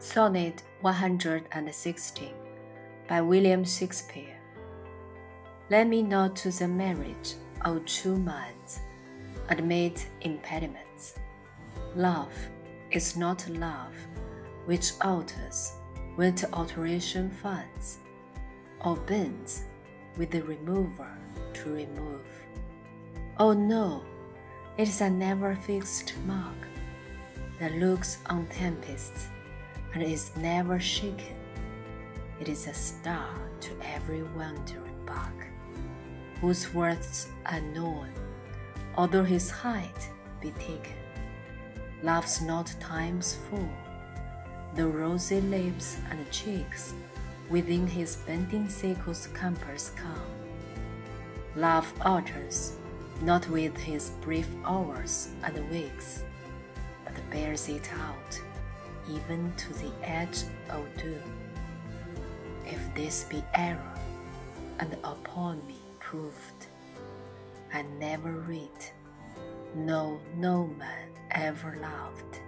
Sonnet 116 by William Shakespeare. Let me not to the marriage of two minds admit impediments. Love is not love which alters when to alteration finds, or bends with the remover to remove. Oh no, it is a never fixed mark that looks on tempests and is never shaken. It is a star to every wandering bark, whose worths are known, although his height be taken. Love's not time's full, the rosy lips and cheeks within his bending sickle's compass come. Love alters, not with his brief hours and weeks, but bears it out even to the edge of doom. If this be error, and upon me proved, I never read, no, no man ever loved.